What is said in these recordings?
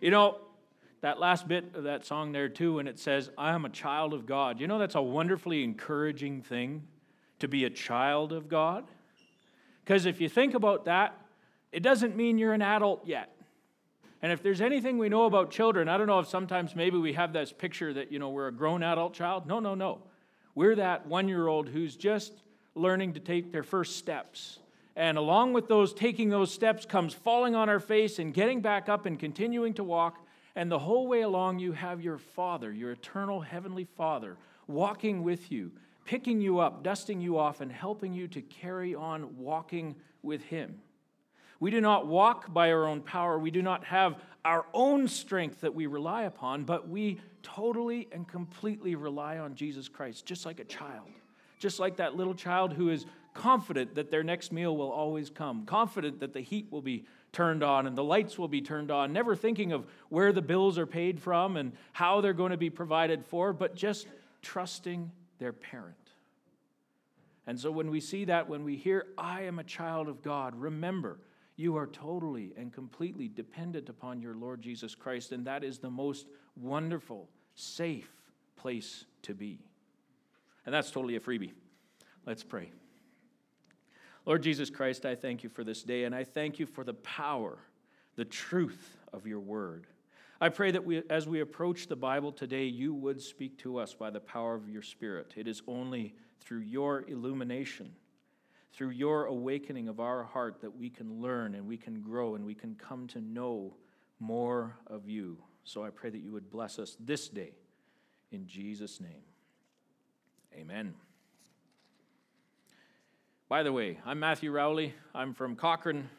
You know, that last bit of that song there, too, when it says, I am a child of God, you know, that's a wonderfully encouraging thing to be a child of God. Because if you think about that, it doesn't mean you're an adult yet. And if there's anything we know about children, I don't know if sometimes maybe we have this picture that, you know, we're a grown adult child. No, no, no. We're that one year old who's just learning to take their first steps. And along with those, taking those steps comes falling on our face and getting back up and continuing to walk. And the whole way along, you have your Father, your eternal heavenly Father, walking with you, picking you up, dusting you off, and helping you to carry on walking with Him. We do not walk by our own power. We do not have our own strength that we rely upon, but we totally and completely rely on Jesus Christ, just like a child. Just like that little child who is confident that their next meal will always come, confident that the heat will be turned on and the lights will be turned on, never thinking of where the bills are paid from and how they're going to be provided for, but just trusting their parent. And so when we see that, when we hear, I am a child of God, remember, you are totally and completely dependent upon your Lord Jesus Christ, and that is the most wonderful, safe place to be. And that's totally a freebie. Let's pray. Lord Jesus Christ, I thank you for this day, and I thank you for the power, the truth of your word. I pray that we, as we approach the Bible today, you would speak to us by the power of your Spirit. It is only through your illumination, through your awakening of our heart, that we can learn and we can grow and we can come to know more of you. So I pray that you would bless us this day. In Jesus' name, amen. By the way, I'm Matthew Rowley. I'm from Cochrane.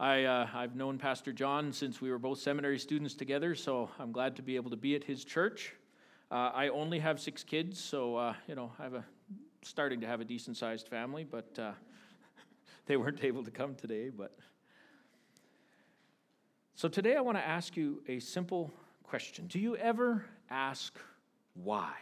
I, uh, I've known Pastor John since we were both seminary students together, so I'm glad to be able to be at his church. Uh, I only have six kids, so uh, you know I have a starting to have a decent sized family, but uh, they weren't able to come today. But so today I want to ask you a simple question: Do you ever ask why?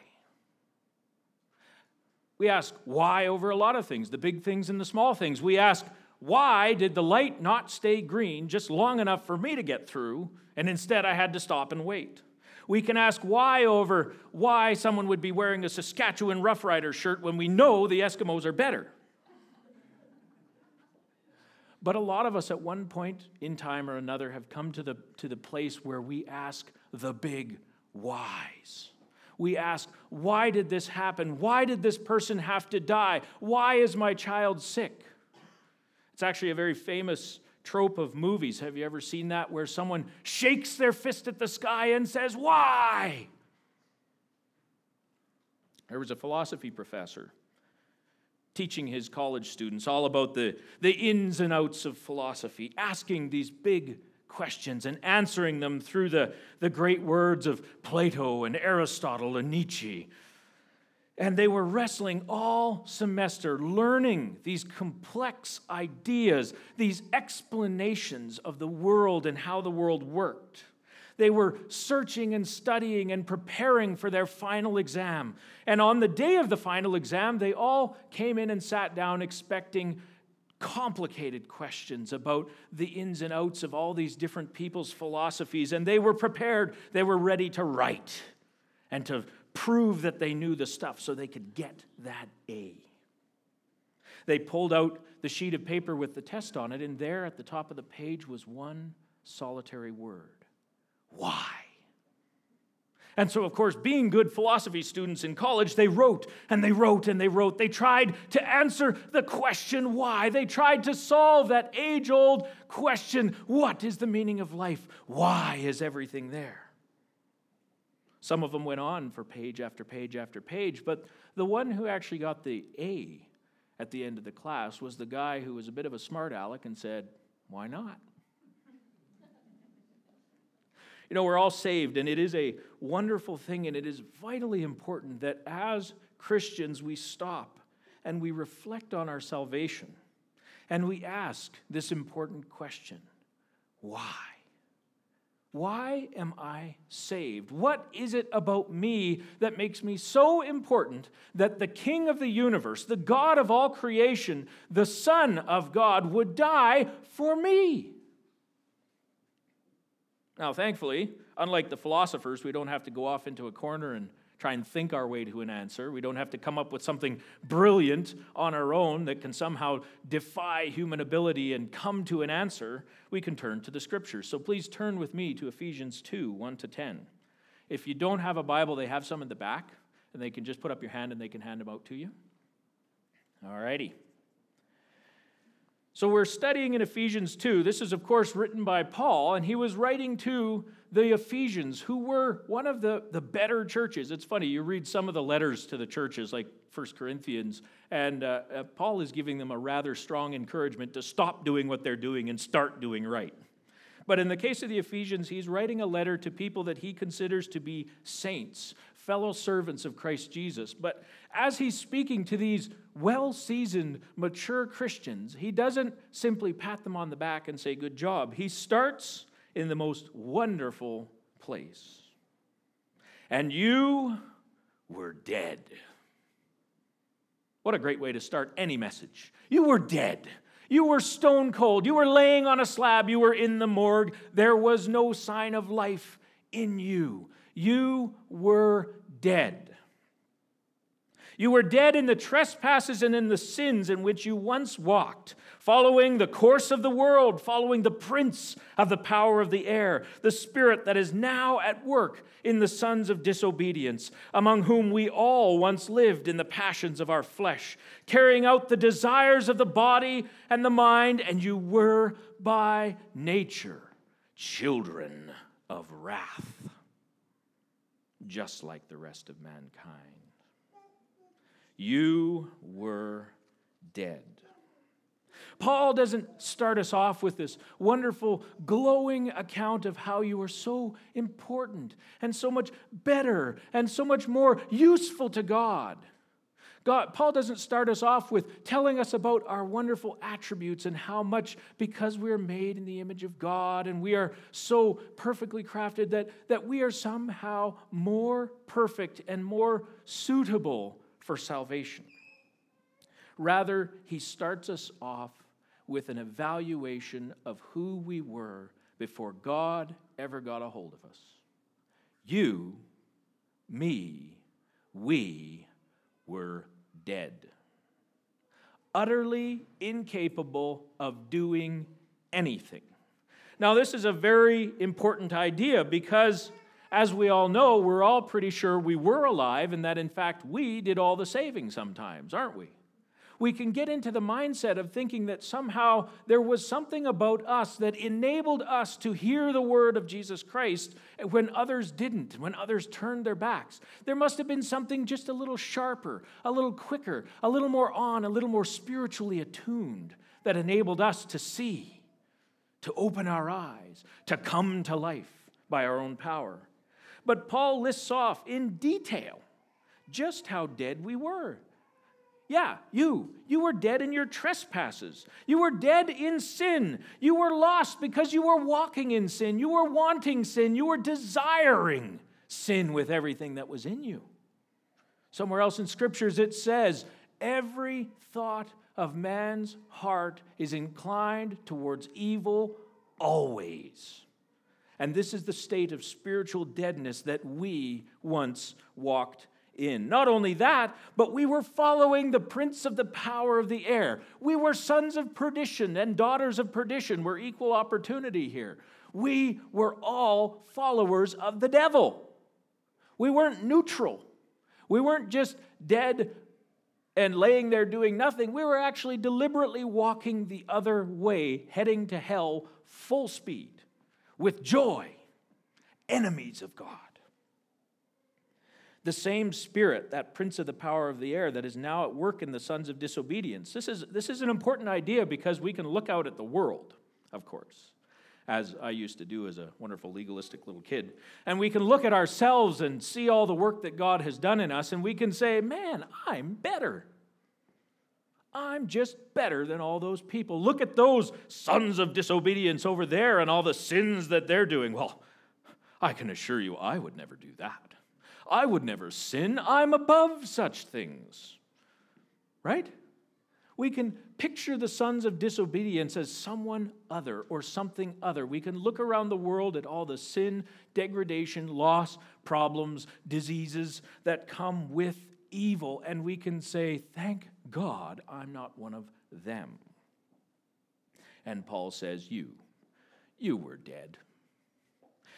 We ask why over a lot of things, the big things and the small things. We ask, why did the light not stay green just long enough for me to get through, and instead I had to stop and wait? We can ask why over why someone would be wearing a Saskatchewan Rough Rider shirt when we know the Eskimos are better. But a lot of us at one point in time or another have come to the, to the place where we ask the big whys we ask, why did this happen? Why did this person have to die? Why is my child sick? It's actually a very famous trope of movies. Have you ever seen that where someone shakes their fist at the sky and says, Why? There was a philosophy professor teaching his college students all about the, the ins and outs of philosophy, asking these big questions and answering them through the, the great words of Plato and Aristotle and Nietzsche. And they were wrestling all semester, learning these complex ideas, these explanations of the world and how the world worked. They were searching and studying and preparing for their final exam. And on the day of the final exam, they all came in and sat down expecting complicated questions about the ins and outs of all these different people's philosophies, and they were prepared, they were ready to write and to prove that they knew the stuff so they could get that A. They pulled out the sheet of paper with the test on it, and there at the top of the page was one solitary word Why? And so, of course, being good philosophy students in college, they wrote and they wrote and they wrote. They tried to answer the question why. They tried to solve that age old question what is the meaning of life? Why is everything there? Some of them went on for page after page after page, but the one who actually got the A at the end of the class was the guy who was a bit of a smart aleck and said, Why not? You know, we're all saved, and it is a wonderful thing, and it is vitally important that as Christians we stop and we reflect on our salvation and we ask this important question why? Why am I saved? What is it about me that makes me so important that the King of the universe, the God of all creation, the Son of God, would die for me? Now, thankfully, unlike the philosophers, we don't have to go off into a corner and try and think our way to an answer. We don't have to come up with something brilliant on our own that can somehow defy human ability and come to an answer. We can turn to the scriptures. So please turn with me to Ephesians 2 1 to 10. If you don't have a Bible, they have some in the back, and they can just put up your hand and they can hand them out to you. All righty. So we're studying in Ephesians 2. This is, of course, written by Paul, and he was writing to the Ephesians, who were one of the, the better churches. It's funny, you read some of the letters to the churches, like 1 Corinthians, and uh, uh, Paul is giving them a rather strong encouragement to stop doing what they're doing and start doing right. But in the case of the Ephesians, he's writing a letter to people that he considers to be saints, fellow servants of Christ Jesus. But as he's speaking to these well seasoned, mature Christians, he doesn't simply pat them on the back and say, Good job. He starts in the most wonderful place. And you were dead. What a great way to start any message. You were dead. You were stone cold. You were laying on a slab. You were in the morgue. There was no sign of life in you. You were dead. You were dead in the trespasses and in the sins in which you once walked, following the course of the world, following the prince of the power of the air, the spirit that is now at work in the sons of disobedience, among whom we all once lived in the passions of our flesh, carrying out the desires of the body and the mind, and you were by nature children of wrath, just like the rest of mankind. You were dead. Paul doesn't start us off with this wonderful, glowing account of how you are so important and so much better and so much more useful to God. God, Paul doesn't start us off with telling us about our wonderful attributes and how much, because we're made in the image of God and we are so perfectly crafted, that, that we are somehow more perfect and more suitable for salvation. Rather, he starts us off with an evaluation of who we were before God ever got a hold of us. You, me, we were dead, utterly incapable of doing anything. Now, this is a very important idea because as we all know, we're all pretty sure we were alive and that in fact we did all the saving sometimes, aren't we? We can get into the mindset of thinking that somehow there was something about us that enabled us to hear the word of Jesus Christ when others didn't, when others turned their backs. There must have been something just a little sharper, a little quicker, a little more on, a little more spiritually attuned that enabled us to see, to open our eyes, to come to life by our own power. But Paul lists off in detail just how dead we were. Yeah, you. You were dead in your trespasses. You were dead in sin. You were lost because you were walking in sin. You were wanting sin. You were desiring sin with everything that was in you. Somewhere else in scriptures it says, every thought of man's heart is inclined towards evil always. And this is the state of spiritual deadness that we once walked in. Not only that, but we were following the prince of the power of the air. We were sons of perdition and daughters of perdition. We're equal opportunity here. We were all followers of the devil. We weren't neutral. We weren't just dead and laying there doing nothing. We were actually deliberately walking the other way, heading to hell full speed with joy, enemies of God. The same spirit, that prince of the power of the air, that is now at work in the sons of disobedience. This is, this is an important idea because we can look out at the world, of course, as I used to do as a wonderful legalistic little kid. And we can look at ourselves and see all the work that God has done in us, and we can say, man, I'm better. I'm just better than all those people. Look at those sons of disobedience over there and all the sins that they're doing. Well, I can assure you, I would never do that. I would never sin. I'm above such things. Right? We can picture the sons of disobedience as someone other or something other. We can look around the world at all the sin, degradation, loss, problems, diseases that come with evil, and we can say, Thank God I'm not one of them. And Paul says, You, you were dead.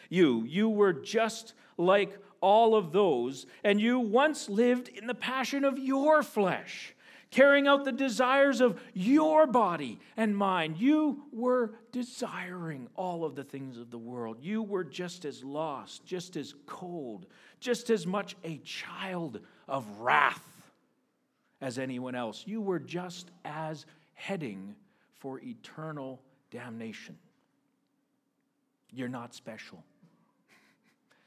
You, you were just like all of those, and you once lived in the passion of your flesh carrying out the desires of your body and mind. You were desiring all of the things of the world. You were just as lost, just as cold, just as much a child of wrath as anyone else. You were just as heading for eternal damnation. You're not special.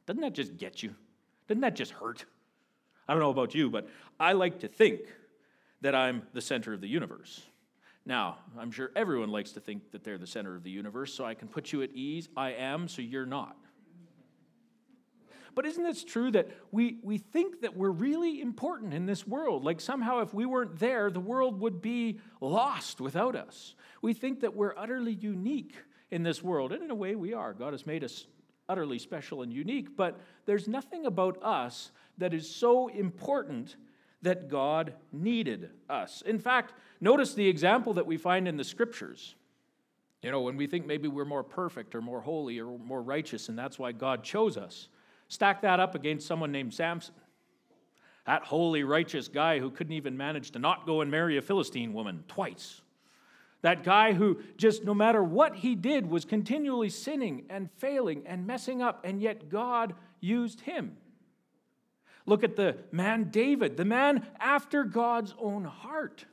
Doesn't that just get you? Doesn't that just hurt? I don't know about you, but I like to think that I'm the center of the universe. Now, I'm sure everyone likes to think that they're the center of the universe, so I can put you at ease. I am, so you're not. But isn't it true that we, we think that we're really important in this world? Like somehow, if we weren't there, the world would be lost without us. We think that we're utterly unique in this world, and in a way, we are. God has made us utterly special and unique, but there's nothing about us that is so important that God needed us. In fact, notice the example that we find in the scriptures. You know, when we think maybe we're more perfect or more holy or more righteous, and that's why God chose us, stack that up against someone named Samson. That holy, righteous guy who couldn't even manage to not go and marry a Philistine woman twice. That guy who just no matter what he did was continually sinning and failing and messing up, and yet God used him. Look at the man David, the man after God's own heart.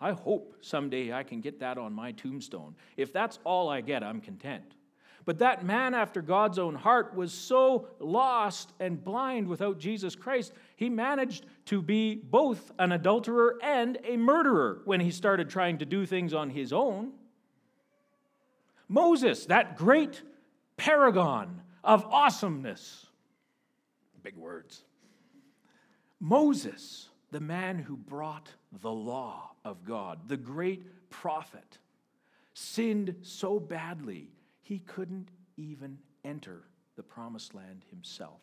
I hope someday I can get that on my tombstone. If that's all I get, I'm content. But that man after God's own heart was so lost and blind without Jesus Christ, he managed to be both an adulterer and a murderer when he started trying to do things on his own. Moses, that great paragon of awesomeness, Big words. Moses, the man who brought the law of God, the great prophet, sinned so badly he couldn't even enter the promised land himself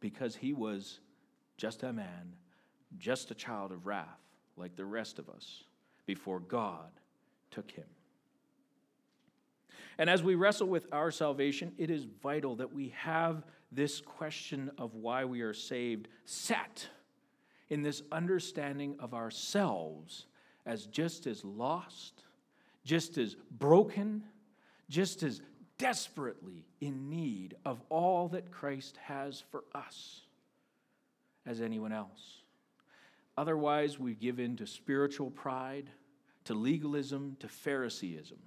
because he was just a man, just a child of wrath like the rest of us before God took him. And as we wrestle with our salvation, it is vital that we have this question of why we are saved set in this understanding of ourselves as just as lost, just as broken, just as desperately in need of all that Christ has for us as anyone else. Otherwise, we give in to spiritual pride, to legalism, to Phariseeism.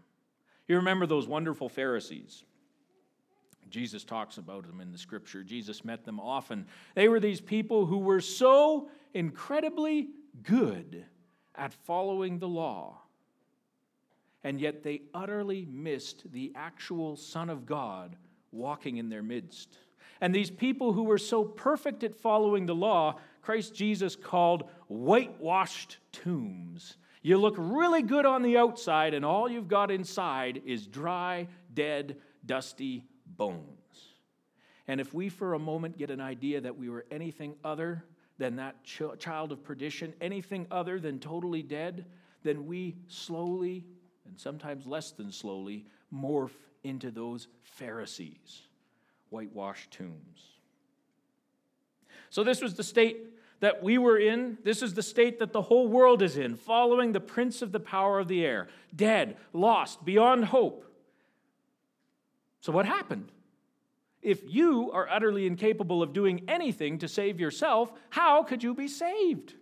You remember those wonderful Pharisees Jesus talks about them in the scripture. Jesus met them often. They were these people who were so incredibly good at following the law, and yet they utterly missed the actual Son of God walking in their midst. And these people who were so perfect at following the law, Christ Jesus called whitewashed tombs. You look really good on the outside, and all you've got inside is dry, dead, dusty bones. And if we for a moment get an idea that we were anything other than that ch- child of perdition, anything other than totally dead, then we slowly, and sometimes less than slowly, morph into those Pharisees, whitewashed tombs. So, this was the state that we were in. This is the state that the whole world is in, following the prince of the power of the air, dead, lost, beyond hope. So, what happened? If you are utterly incapable of doing anything to save yourself, how could you be saved?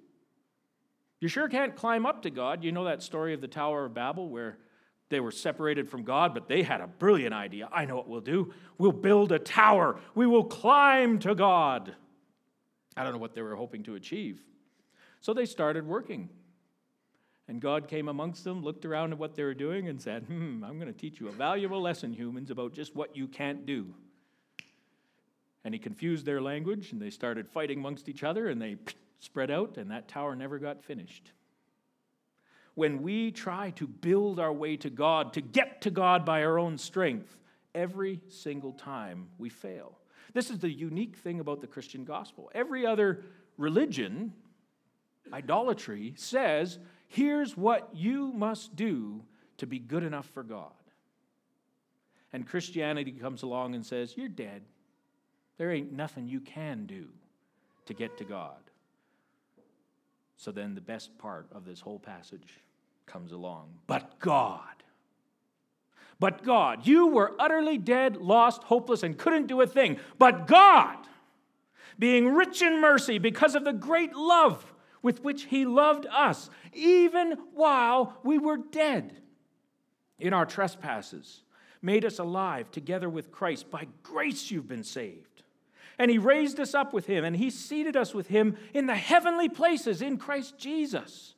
You sure can't climb up to God. You know that story of the Tower of Babel where they were separated from God, but they had a brilliant idea. I know what we'll do. We'll build a tower. We will climb to God. I don't know what they were hoping to achieve. So they started working. And God came amongst them, looked around at what they were doing, and said, Hmm, I'm going to teach you a valuable lesson, humans, about just what you can't do. And he confused their language, and they started fighting amongst each other, and they spread out, and that tower never got finished. When we try to build our way to God, to get to God by our own strength, every single time we fail. This is the unique thing about the Christian gospel. Every other religion, idolatry, says, here's what you must do to be good enough for God. And Christianity comes along and says, You're dead. There ain't nothing you can do to get to God. So then the best part of this whole passage comes along. But God. But God. You were utterly dead, lost, hopeless, and couldn't do a thing. But God, being rich in mercy because of the great love with which He loved us, even while we were dead in our trespasses, made us alive together with Christ. By grace you've been saved and he raised us up with him, and he seated us with him in the heavenly places in Christ Jesus,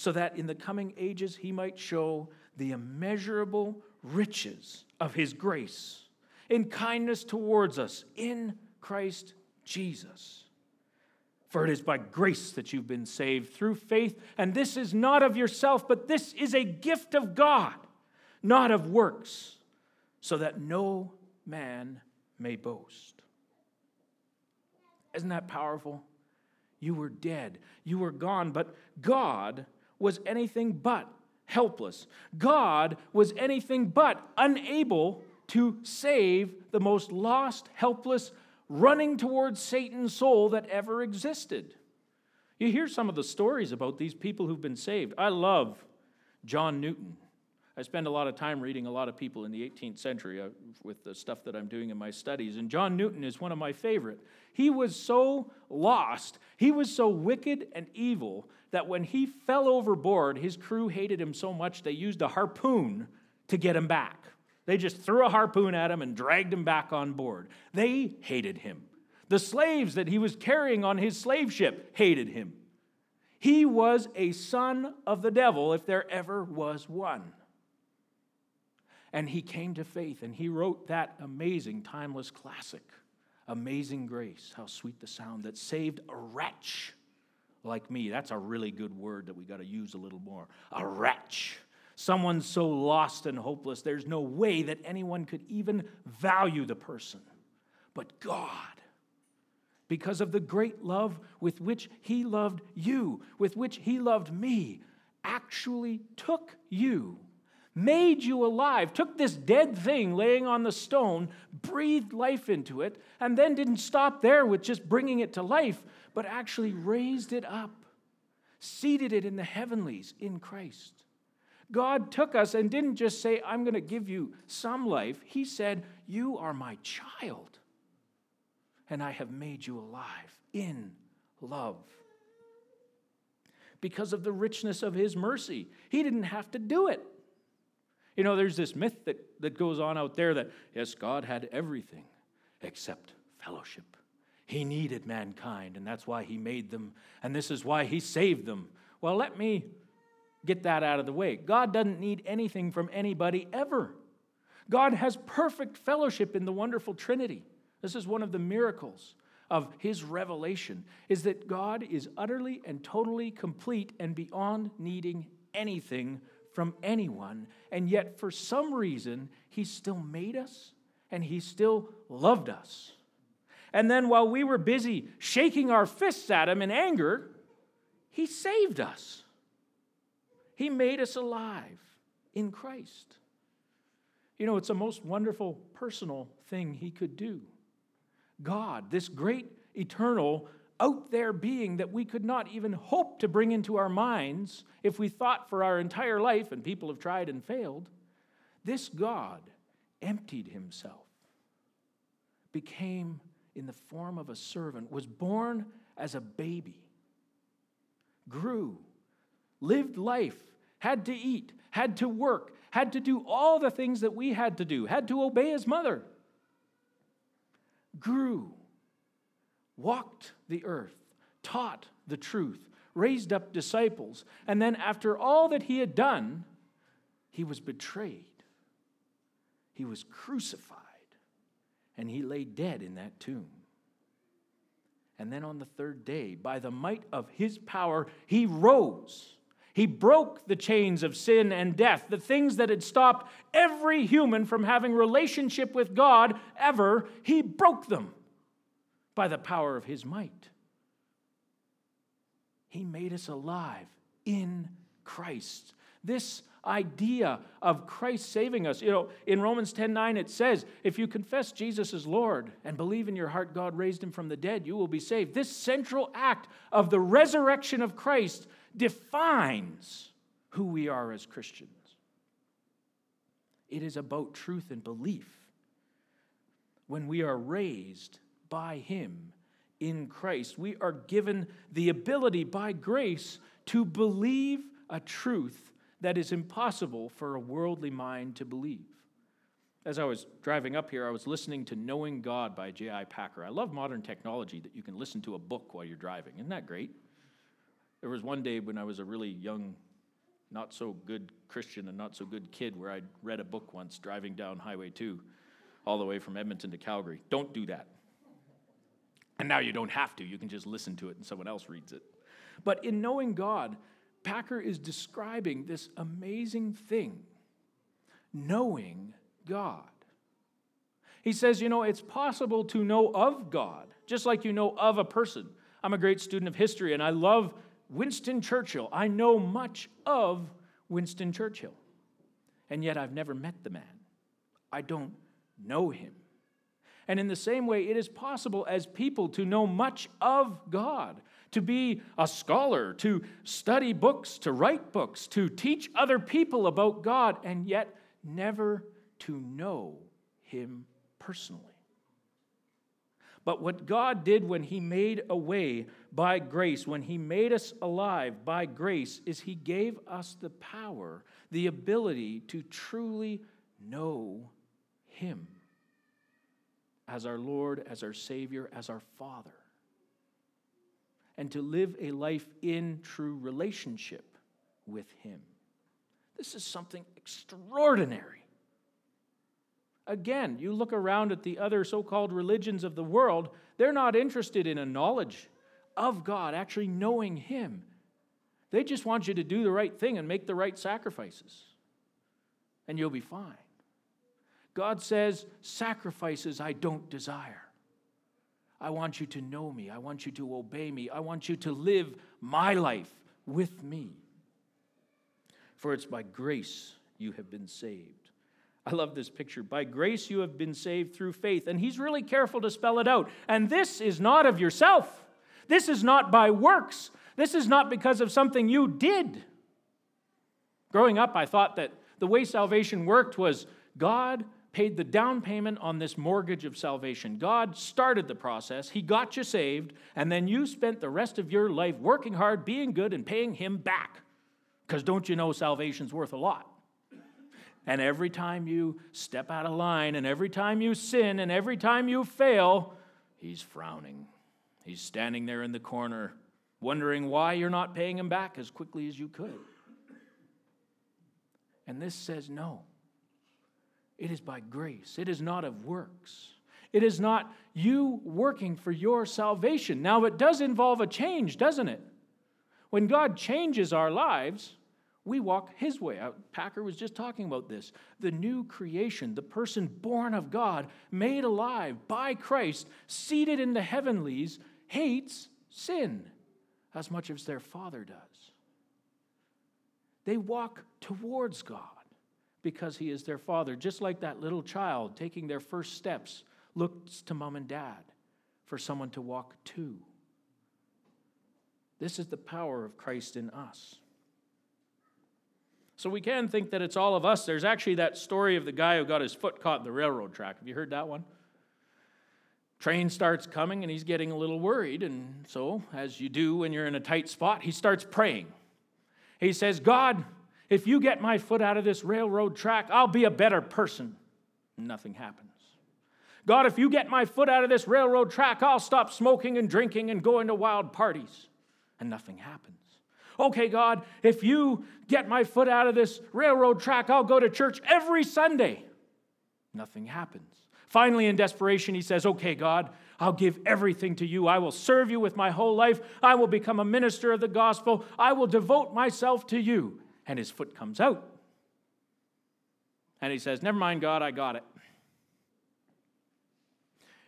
so that in the coming ages he might show the immeasurable riches of his grace in kindness towards us in Christ Jesus. For it is by grace that you've been saved through faith, and this is not of yourself, but this is a gift of God, not of works, so that no man may boast. Isn't that powerful? You were dead, you were gone, but God was anything but helpless. God was anything but unable to save the most lost, helpless, running towards Satan's soul that ever existed. You hear some of the stories about these people who've been saved. I love John Newton. I spend a lot of time reading a lot of people in the 18th century uh, with the stuff that I'm doing in my studies, and John Newton is one of my favorite. He was so lost, he was so wicked and evil that when he fell overboard, his crew hated him so much they used a harpoon to get him back. They just threw a harpoon at him and dragged him back on board. They hated him. The slaves that he was carrying on his slave ship hated him. He was a son of the devil if there ever was one. And he came to faith and he wrote that amazing, timeless classic, Amazing Grace. How sweet the sound that saved a wretch like me. That's a really good word that we got to use a little more. A wretch. Someone so lost and hopeless, there's no way that anyone could even value the person. But God, because of the great love with which He loved you, with which He loved me, actually took you made you alive, took this dead thing laying on the stone, breathed life into it, and then didn't stop there with just bringing it to life, but actually raised it up, seated it in the heavenlies in Christ. God took us and didn't just say, I'm going to give you some life. He said, You are my child, and I have made you alive in love. Because of the richness of his mercy, he didn't have to do it. You know, there's this myth that, that goes on out there that, yes, God had everything except fellowship. He needed mankind, and that's why He made them, and this is why He saved them. Well, let me get that out of the way. God doesn't need anything from anybody ever. God has perfect fellowship in the wonderful Trinity. This is one of the miracles of his revelation is that God is utterly and totally complete and beyond needing anything from anyone, and yet for some reason, He still made us and He still loved us. And then while we were busy shaking our fists at Him in anger, He saved us. He made us alive in Christ. You know, it's a most wonderful personal thing He could do. God, this great eternal out there being that we could not even hope to bring into our minds if we thought for our entire life, and people have tried and failed, this God emptied himself, became in the form of a servant, was born as a baby, grew, lived life, had to eat, had to work, had to do all the things that we had to do, had to obey his mother, grew walked the earth, taught the truth, raised up disciples, and then after all that he had done, he was betrayed. He was crucified, and he lay dead in that tomb. And then on the third day, by the might of his power, he rose. He broke the chains of sin and death, the things that had stopped every human from having relationship with God ever. He broke them by the power of his might. He made us alive in Christ. This idea of Christ saving us. You know, in Romans 10 9, it says, If you confess Jesus as Lord and believe in your heart God raised him from the dead, you will be saved. This central act of the resurrection of Christ defines who we are as Christians. It is about truth and belief. When we are raised by him in Christ, we are given the ability by grace to believe a truth that is impossible for a worldly mind to believe. As I was driving up here, I was listening to Knowing God by J.I. Packer. I love modern technology that you can listen to a book while you're driving. Isn't that great? There was one day when I was a really young, not so good Christian and not so good kid where I read a book once driving down Highway 2 all the way from Edmonton to Calgary. Don't do that. And now you don't have to. You can just listen to it and someone else reads it. But in knowing God, Packer is describing this amazing thing knowing God. He says, you know, it's possible to know of God, just like you know of a person. I'm a great student of history and I love Winston Churchill. I know much of Winston Churchill. And yet I've never met the man. I don't know him. And in the same way, it is possible as people to know much of God to be a scholar, to study books, to write books, to teach other people about God, and yet never to know Him personally. But what God did when He made a way by grace, when He made us alive by grace, is He gave us the power, the ability to truly know Him as our Lord, as our Savior, as our Father and to live a life in true relationship with Him. This is something extraordinary. Again, you look around at the other so called religions of the world, they're not interested in a knowledge of God, actually knowing Him. They just want you to do the right thing and make the right sacrifices, and you'll be fine. God says, Sacrifices I don't desire. I want you to know me. I want you to obey me. I want you to live my life with me. For it's by grace you have been saved. I love this picture. By grace you have been saved through faith. And he's really careful to spell it out. And this is not of yourself, this is not by works, this is not because of something you did. Growing up, I thought that the way salvation worked was God paid the down payment on this mortgage of salvation. God started the process, He got you saved, and then you spent the rest of your life working hard, being good, and paying Him back. Because don't you know salvation's worth a lot? And every time you step out of line, and every time you sin, and every time you fail, He's frowning. He's standing there in the corner, wondering why you're not paying Him back as quickly as you could. And this says no. It is by grace, it is not of works. It is not you working for your salvation. Now, it does involve a change, doesn't it? When God changes our lives, we walk His way. Uh, Packer was just talking about this. The new creation, the person born of God, made alive by Christ, seated in the heavenlies, hates sin as much as their Father does. They walk towards God because he is their father. Just like that little child taking their first steps looks to mom and dad for someone to walk to. This is the power of Christ in us. So we can think that it's all of us. There's actually that story of the guy who got his foot caught in the railroad track. Have you heard that one? Train starts coming and he's getting a little worried. And so, as you do when you're in a tight spot, he starts praying. He says, God, if you get my foot out of this railroad track, I'll be a better person. Nothing happens. God, if you get my foot out of this railroad track, I'll stop smoking and drinking and going to wild parties. And nothing happens. Okay, God, if you get my foot out of this railroad track, I'll go to church every Sunday. Nothing happens. Finally, in desperation, he says, Okay, God, I'll give everything to you. I will serve you with my whole life. I will become a minister of the gospel. I will devote myself to you. And his foot comes out. And he says, Never mind, God, I got it.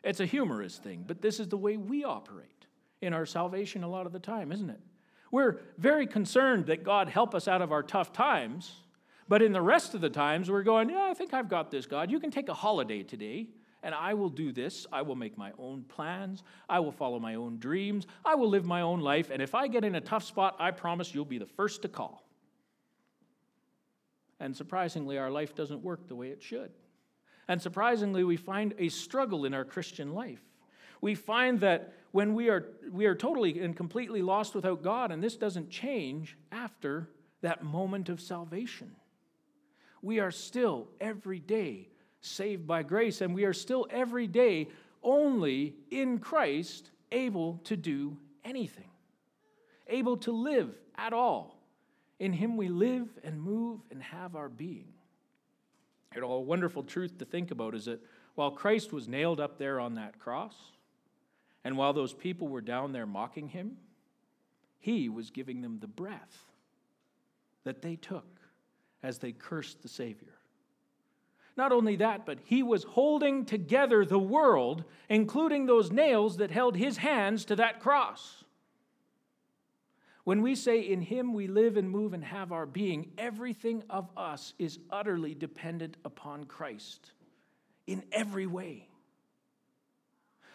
It's a humorous thing, but this is the way we operate in our salvation a lot of the time, isn't it? We're very concerned that God help us out of our tough times, but in the rest of the times, we're going, Yeah, I think I've got this, God. You can take a holiday today, and I will do this. I will make my own plans. I will follow my own dreams. I will live my own life. And if I get in a tough spot, I promise you'll be the first to call. And surprisingly, our life doesn't work the way it should. And surprisingly, we find a struggle in our Christian life. We find that when we are, we are totally and completely lost without God, and this doesn't change after that moment of salvation. We are still every day saved by grace, and we are still every day only in Christ able to do anything, able to live at all. In Him we live and move and have our being. You know, a wonderful truth to think about is that while Christ was nailed up there on that cross, and while those people were down there mocking him, he was giving them the breath that they took as they cursed the Savior. Not only that, but he was holding together the world, including those nails that held his hands to that cross. When we say, In him we live and move and have our being, everything of us is utterly dependent upon Christ in every way.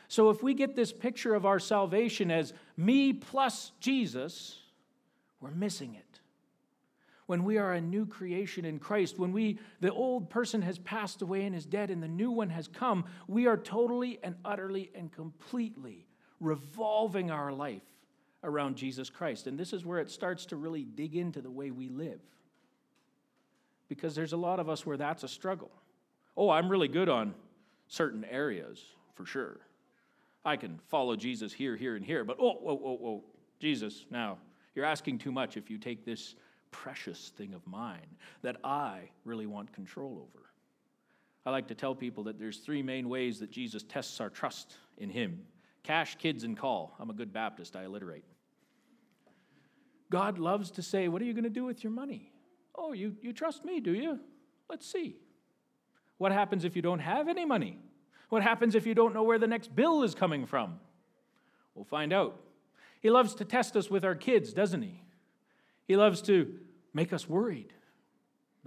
So if we get this picture of our salvation as me plus Jesus, we're missing it. When we are a new creation in Christ, when we the old person has passed away and is dead and the new one has come, we are totally and utterly and completely revolving our life around Jesus Christ. And this is where it starts to really dig into the way we live. Because there's a lot of us where that's a struggle. Oh, I'm really good on certain areas, for sure. I can follow Jesus here, here, and here, but oh, whoa, whoa, whoa, Jesus, now, you're asking too much if you take this precious thing of mine that I really want control over. I like to tell people that there's three main ways that Jesus tests our trust in him cash, kids, and call. I'm a good Baptist, I alliterate. God loves to say, What are you going to do with your money? Oh, you, you trust me, do you? Let's see. What happens if you don't have any money? What happens if you don't know where the next bill is coming from? We'll find out. He loves to test us with our kids, doesn't he? He loves to make us worried.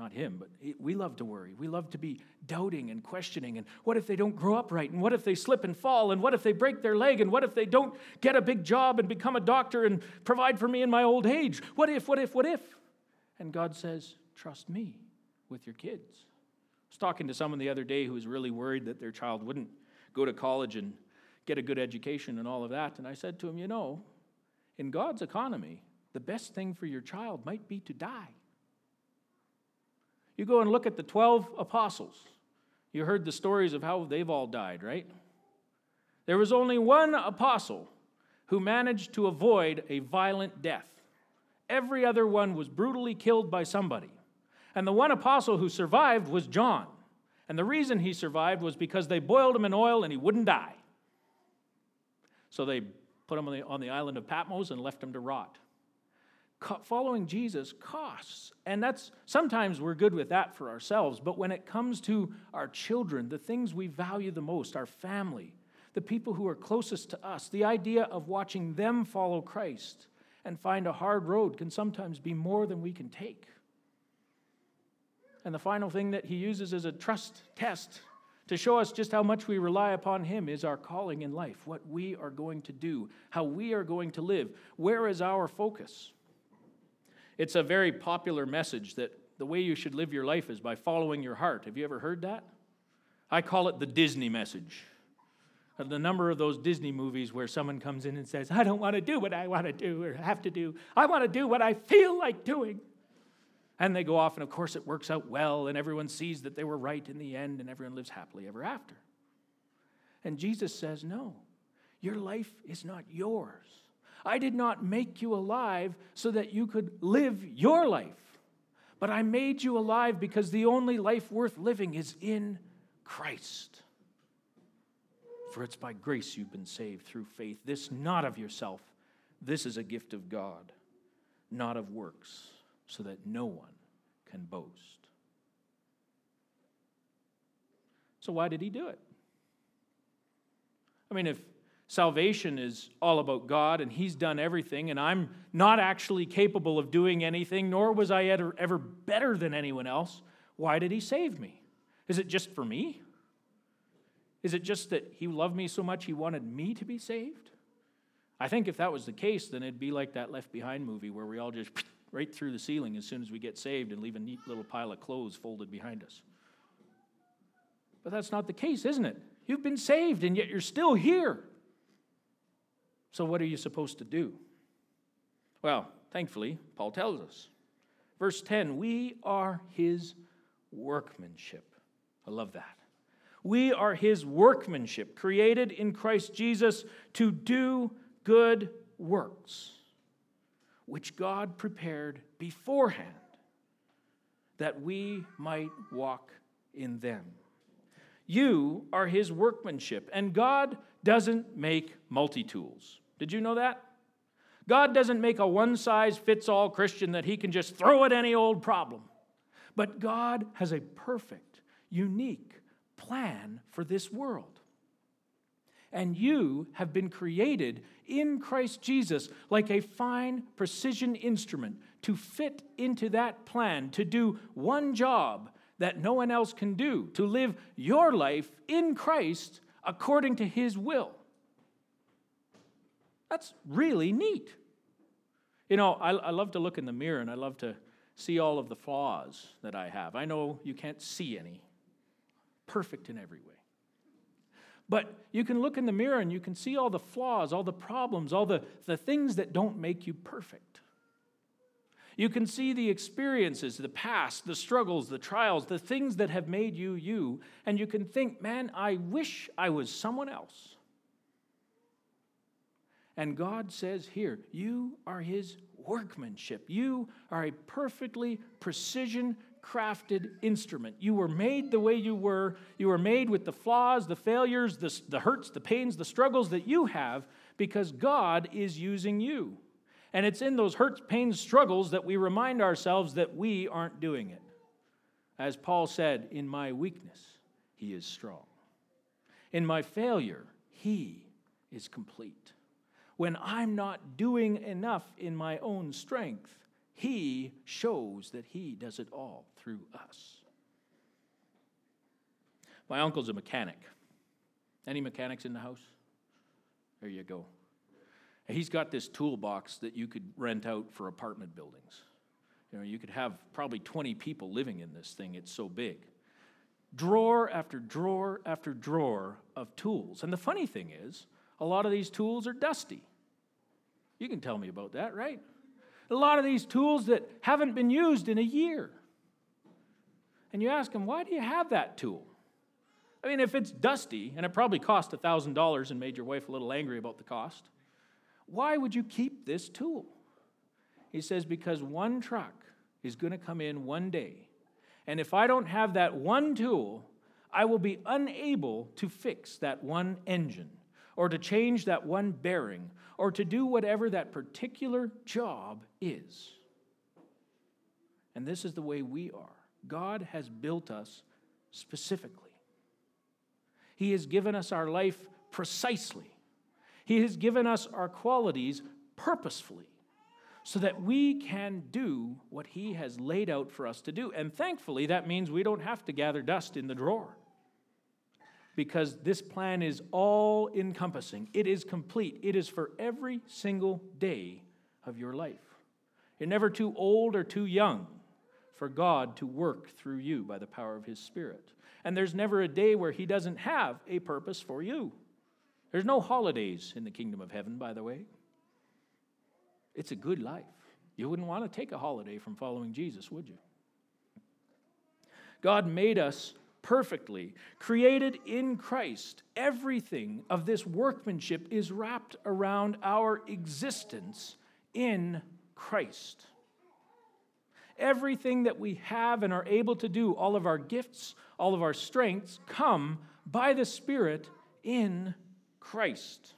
Not him, but we love to worry. We love to be doubting and questioning. And what if they don't grow up right? And what if they slip and fall? And what if they break their leg? And what if they don't get a big job and become a doctor and provide for me in my old age? What if, what if, what if? And God says, Trust me with your kids. I was talking to someone the other day who was really worried that their child wouldn't go to college and get a good education and all of that. And I said to him, You know, in God's economy, the best thing for your child might be to die. You go and look at the 12 apostles. You heard the stories of how they've all died, right? There was only one apostle who managed to avoid a violent death. Every other one was brutally killed by somebody. And the one apostle who survived was John. And the reason he survived was because they boiled him in oil and he wouldn't die. So they put him on the, on the island of Patmos and left him to rot following Jesus costs. And that's sometimes we're good with that for ourselves, but when it comes to our children, the things we value the most, our family, the people who are closest to us, the idea of watching them follow Christ and find a hard road can sometimes be more than we can take. And the final thing that he uses as a trust test to show us just how much we rely upon him is our calling in life, what we are going to do, how we are going to live. Where is our focus? It's a very popular message that the way you should live your life is by following your heart. Have you ever heard that? I call it the Disney message. The number of those Disney movies where someone comes in and says, I don't want to do what I want to do or have to do. I want to do what I feel like doing. And they go off, and of course, it works out well, and everyone sees that they were right in the end, and everyone lives happily ever after. And Jesus says, No, your life is not yours. I did not make you alive so that you could live your life, but I made you alive because the only life worth living is in Christ. For it's by grace you've been saved through faith. This not of yourself, this is a gift of God, not of works, so that no one can boast. So, why did he do it? I mean, if salvation is all about God and he's done everything, and I'm not actually capable of doing anything, nor was I ever, ever better than anyone else, why did he save me? Is it just for me? Is it just that he loved me so much he wanted me to be saved? I think if that was the case, then it'd be like that Left Behind movie where we all just right through the ceiling as soon as we get saved and leave a neat little pile of clothes folded behind us. But that's not the case, isn't it? You've been saved and yet you're still here. So, what are you supposed to do? Well, thankfully, Paul tells us. Verse 10 We are his workmanship. I love that. We are his workmanship, created in Christ Jesus to do good works, which God prepared beforehand that we might walk in them. You are his workmanship, and God doesn't make multi tools. Did you know that? God doesn't make a one size fits all Christian that he can just throw at any old problem. But God has a perfect, unique, plan for this world. And you have been created in Christ Jesus like a fine precision instrument to fit into that plan, to do one job that no one else can do, to live your life in Christ according to His will. That's really neat. You know, I, I, love to look in the mirror and I love to see all of the flaws that I have. I know you can't see any, perfect in every way. But you can look in the mirror and you can see all the flaws, all the problems, all the, the things that don't make you perfect. You can see the experiences, the past, the struggles, the trials, the things that have made you you, and you can think, man, I wish I was someone else. And God says here, you are His workmanship. You are a perfectly precision crafted instrument. You were made the way you were. You were made with the flaws, the failures, the, the hurts, the pains, the struggles that you have because God is using you. And it's in those hurts, pains, struggles that we remind ourselves that we aren't doing it. As Paul said, in my weakness, he is strong. In my failure, he is complete. When I'm not doing enough in my own strength, he shows that He does it all through us. My uncle's a mechanic. Any mechanics in the house? There you go. He's got this toolbox that you could rent out for apartment buildings. You know, you could have probably 20 people living in this thing, it's so big. Drawer after drawer after drawer of tools. And the funny thing is, a lot of these tools are dusty. You can tell me about that, right? a lot of these tools that haven't been used in a year. And you ask them, why do you have that tool? I mean, if it's dusty and it probably cost $1,000 and made your wife a little angry about the cost, why would you keep this tool? He says, because one truck is going to come in one day. And if I don't have that one tool, I will be unable to fix that one engine or to change that one bearing or to do whatever that particular job is. And this is the way we are. God has built us specifically. He has given us our life precisely. He has given us our qualities purposefully so that we can do what He has laid out for us to do. And thankfully, that means we don't have to gather dust in the drawer because this plan is all encompassing. It is complete. It is for every single day of your life. You're never too old or too young for God to work through you by the power of His Spirit. And there's never a day where He doesn't have a purpose for you. There's no holidays in the kingdom of heaven, by the way. It's a good life. You wouldn't want to take a holiday from following Jesus, would you? God made us perfectly, created in Christ. Everything of this workmanship is wrapped around our existence in Christ. Everything that we have and are able to do, all of our gifts, all of our strengths, come by the Spirit in Christ.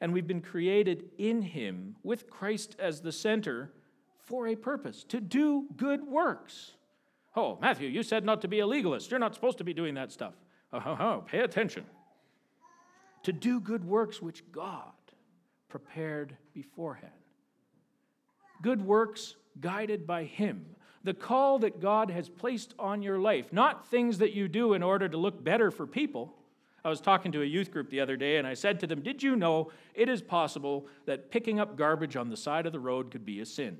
And we've been created in Him with Christ as the center for a purpose to do good works. Oh, Matthew, you said not to be a legalist. You're not supposed to be doing that stuff. Oh, oh, oh, pay attention. To do good works which God prepared beforehand. Good works guided by Him. The call that God has placed on your life, not things that you do in order to look better for people. I was talking to a youth group the other day and I said to them, Did you know it is possible that picking up garbage on the side of the road could be a sin?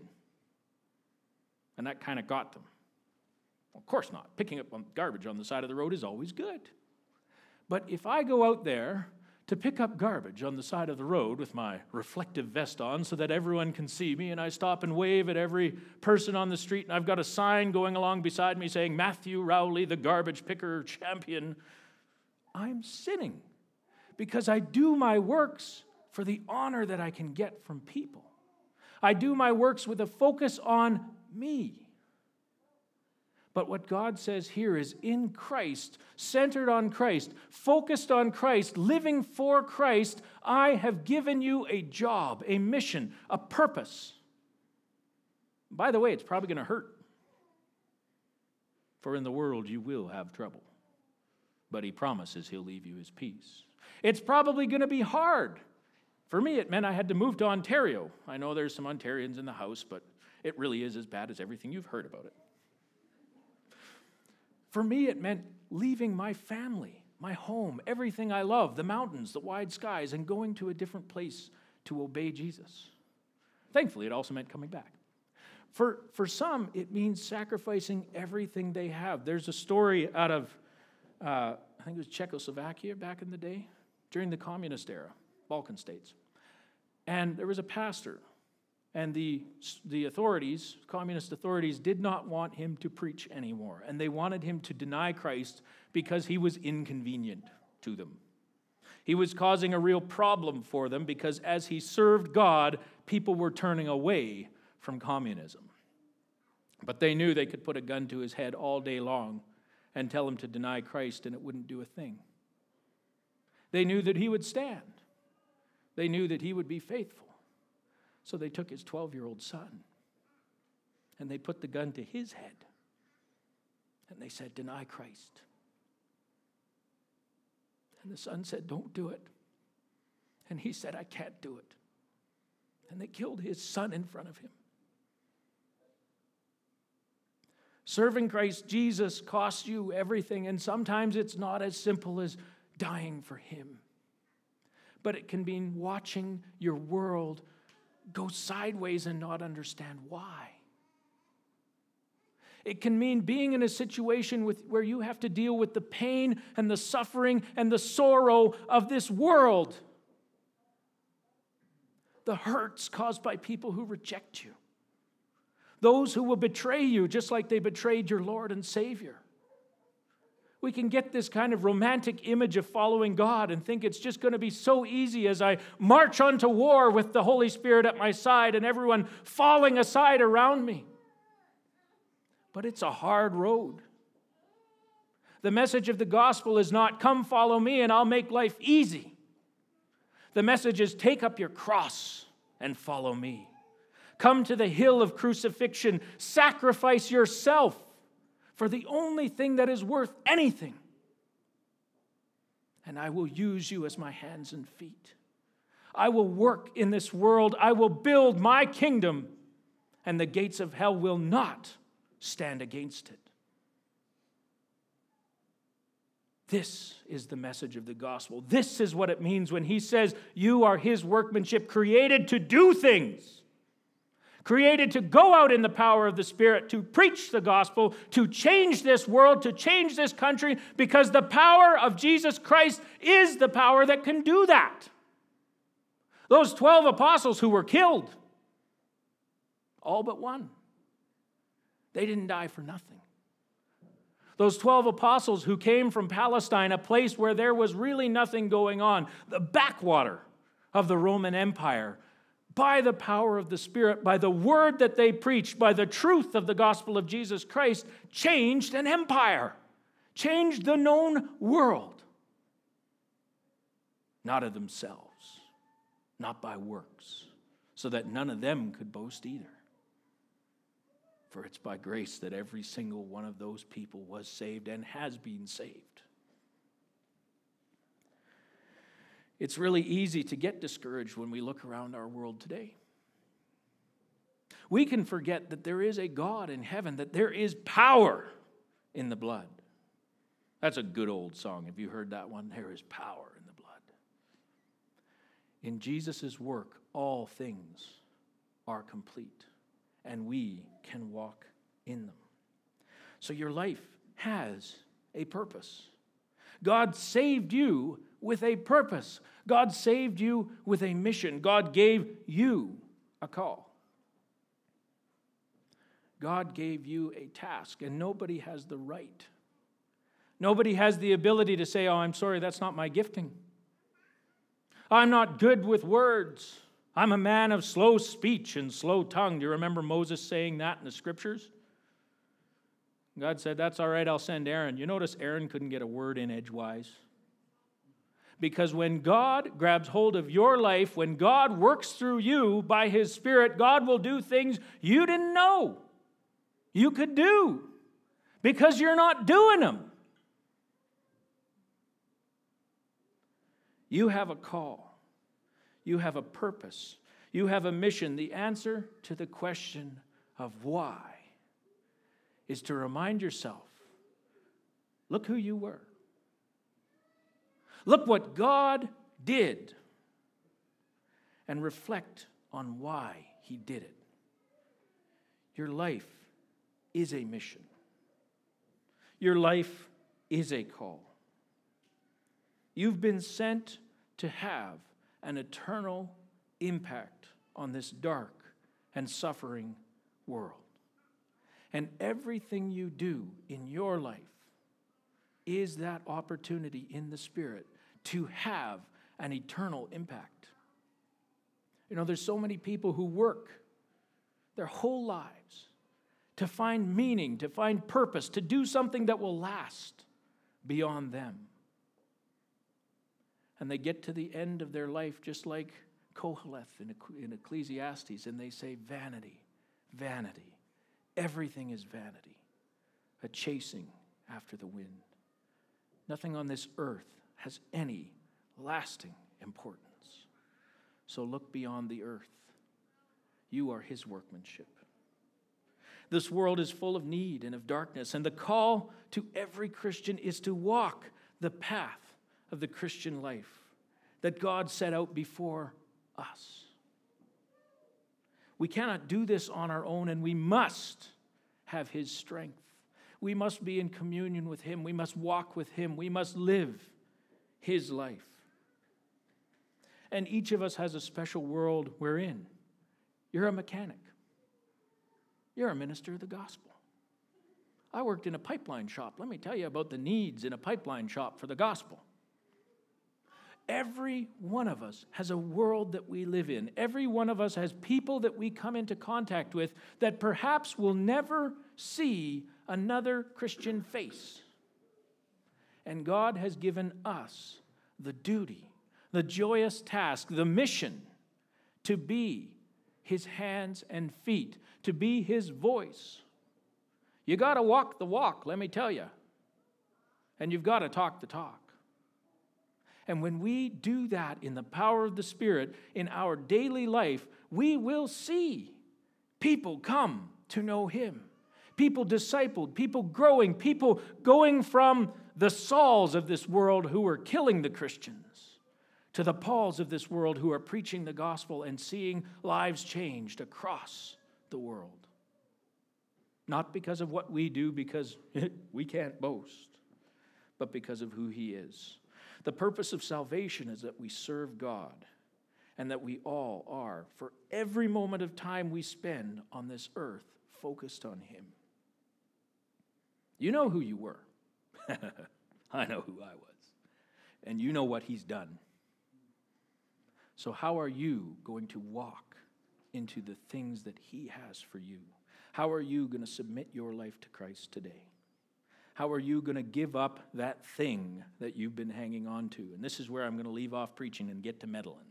And that kind of got them. Of course not. Picking up garbage on the side of the road is always good. But if I go out there to pick up garbage on the side of the road with my reflective vest on so that everyone can see me, and I stop and wave at every person on the street, and I've got a sign going along beside me saying, Matthew Rowley, the garbage picker champion, I'm sinning because I do my works for the honor that I can get from people. I do my works with a focus on me. But what God says here is in Christ, centered on Christ, focused on Christ, living for Christ, I have given you a job, a mission, a purpose. By the way, it's probably going to hurt. For in the world you will have trouble. But he promises he'll leave you his peace. It's probably going to be hard. For me, it meant I had to move to Ontario. I know there's some Ontarians in the house, but it really is as bad as everything you've heard about it. For me, it meant leaving my family, my home, everything I love, the mountains, the wide skies, and going to a different place to obey Jesus. Thankfully, it also meant coming back. For, for some, it means sacrificing everything they have. There's a story out of, uh, I think it was Czechoslovakia back in the day, during the communist era, Balkan states. And there was a pastor and the, the authorities, communist authorities, did not want him to preach anymore. And they wanted him to deny Christ because he was inconvenient to them. He was causing a real problem for them because as he served God, people were turning away from communism. But they knew they could put a gun to his head all day long and tell him to deny Christ, and it wouldn't do a thing. They knew that he would stand, they knew that he would be faithful. So they took his 12 year old son and they put the gun to his head and they said, Deny Christ. And the son said, Don't do it. And he said, I can't do it. And they killed his son in front of him. Serving Christ Jesus costs you everything, and sometimes it's not as simple as dying for him. But it can mean watching your world go sideways and not understand why. It can mean being in a situation with, where you have to deal with the pain and the suffering and the sorrow of this world. The hurts caused by people who reject you. Those who will betray you just like they betrayed your Lord and Savior we can get this kind of romantic image of following God and think it's just going to be so easy as I march on to war with the Holy Spirit at my side and everyone falling aside around me. But it's a hard road. The message of the gospel is not, come follow me and I'll make life easy. The message is, take up your cross and follow me. Come to the hill of crucifixion, sacrifice yourself for the only thing that is worth anything. And I will use you as my hands and feet. I will work in this world. I will build my kingdom, and the gates of hell will not stand against it. This is the message of the gospel. This is what it means when he says, You are his workmanship, created to do things created to go out in the power of the Spirit, to preach the gospel, to change this world, to change this country, because the power of Jesus Christ is the power that can do that. Those 12 apostles who were killed, all but one, they didn't die for nothing. Those 12 apostles who came from Palestine, a place where there was really nothing going on, the backwater of the Roman Empire, by the power of the Spirit, by the word that they preached, by the truth of the gospel of Jesus Christ, changed an empire, changed the known world. not of themselves, not by works, so that none of them could boast either. For it's by grace that every single one of those people was saved and has been saved. It's really easy to get discouraged when we look around our world today. We can forget that there is a God in heaven, that there is power in the blood. That's a good old song. Have you heard that one? There is power in the blood. In Jesus' work, all things are complete, and we can walk in them. So your life has a purpose. God saved you with a purpose. God saved you with a mission. God gave you a call. God gave you a task, and nobody has the right. Nobody has the ability to say, Oh, I'm sorry, that's not my gifting. I'm not good with words. I'm a man of slow speech and slow tongue. Do you remember Moses saying that in the scriptures? God said, That's all right, I'll send Aaron. You notice Aaron couldn't get a word in edgewise. Because when God grabs hold of your life, when God works through you by His Spirit, God will do things you didn't know you could do because you're not doing them. You have a call, you have a purpose, you have a mission. The answer to the question of why is to remind yourself look who you were. Look what God did and reflect on why He did it. Your life is a mission, your life is a call. You've been sent to have an eternal impact on this dark and suffering world. And everything you do in your life is that opportunity in the Spirit to have an eternal impact. You know, there's so many people who work their whole lives to find meaning, to find purpose, to do something that will last beyond them. And they get to the end of their life just like Koheleth in Ecclesiastes, and they say, Vanity, vanity. Everything is vanity, a chasing after the wind. Nothing on this earth has any lasting importance. So look beyond the earth. You are his workmanship. This world is full of need and of darkness, and the call to every Christian is to walk the path of the Christian life that God set out before us. We cannot do this on our own, and we must have His strength. We must be in communion with Him. We must walk with Him. We must live His life. And each of us has a special world we're in. You're a mechanic, you're a minister of the gospel. I worked in a pipeline shop. Let me tell you about the needs in a pipeline shop for the gospel. Every one of us has a world that we live in. Every one of us has people that we come into contact with that perhaps will never see another Christian face. And God has given us the duty, the joyous task, the mission to be his hands and feet, to be his voice. You got to walk the walk, let me tell you. And you've got to talk the talk. And when we do that in the power of the Spirit in our daily life, we will see people come to know Him people discipled, people growing, people going from the Sauls of this world who are killing the Christians to the Pauls of this world who are preaching the gospel and seeing lives changed across the world. Not because of what we do, because we can't boast, but because of who He is. The purpose of salvation is that we serve God and that we all are, for every moment of time we spend on this earth, focused on Him. You know who you were. I know who I was. And you know what he's done. So, how are you going to walk into the things that he has for you? How are you going to submit your life to Christ today? How are you going to give up that thing that you've been hanging on to? And this is where I'm going to leave off preaching and get to meddling.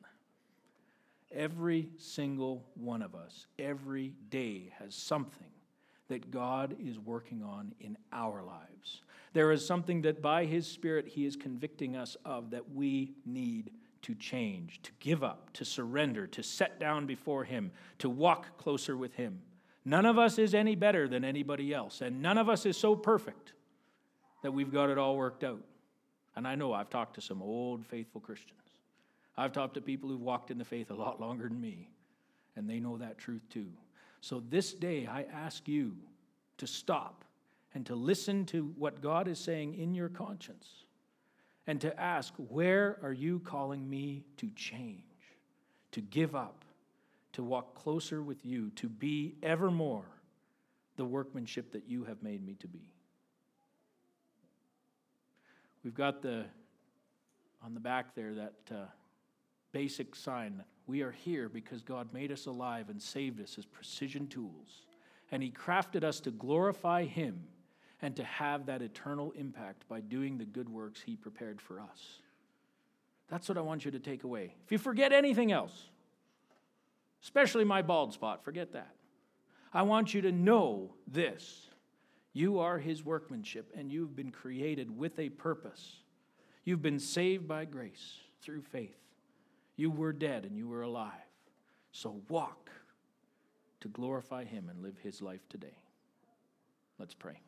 Every single one of us, every day, has something that God is working on in our lives. There is something that by His Spirit He is convicting us of that we need to change, to give up, to surrender, to set down before Him, to walk closer with Him. None of us is any better than anybody else, and none of us is so perfect that we've got it all worked out. And I know I've talked to some old faithful Christians. I've talked to people who've walked in the faith a lot longer than me, and they know that truth too. So this day, I ask you to stop and to listen to what God is saying in your conscience and to ask, Where are you calling me to change, to give up, to walk closer with you, to be evermore the workmanship that you have made me to be? We've got the on the back there that uh, basic sign. We are here because God made us alive and saved us as precision tools. And He crafted us to glorify Him and to have that eternal impact by doing the good works He prepared for us. That's what I want you to take away. If you forget anything else, especially my bald spot, forget that. I want you to know this you are His workmanship, and you've been created with a purpose. You've been saved by grace through faith. You were dead and you were alive. So walk to glorify Him and live His life today. Let's pray.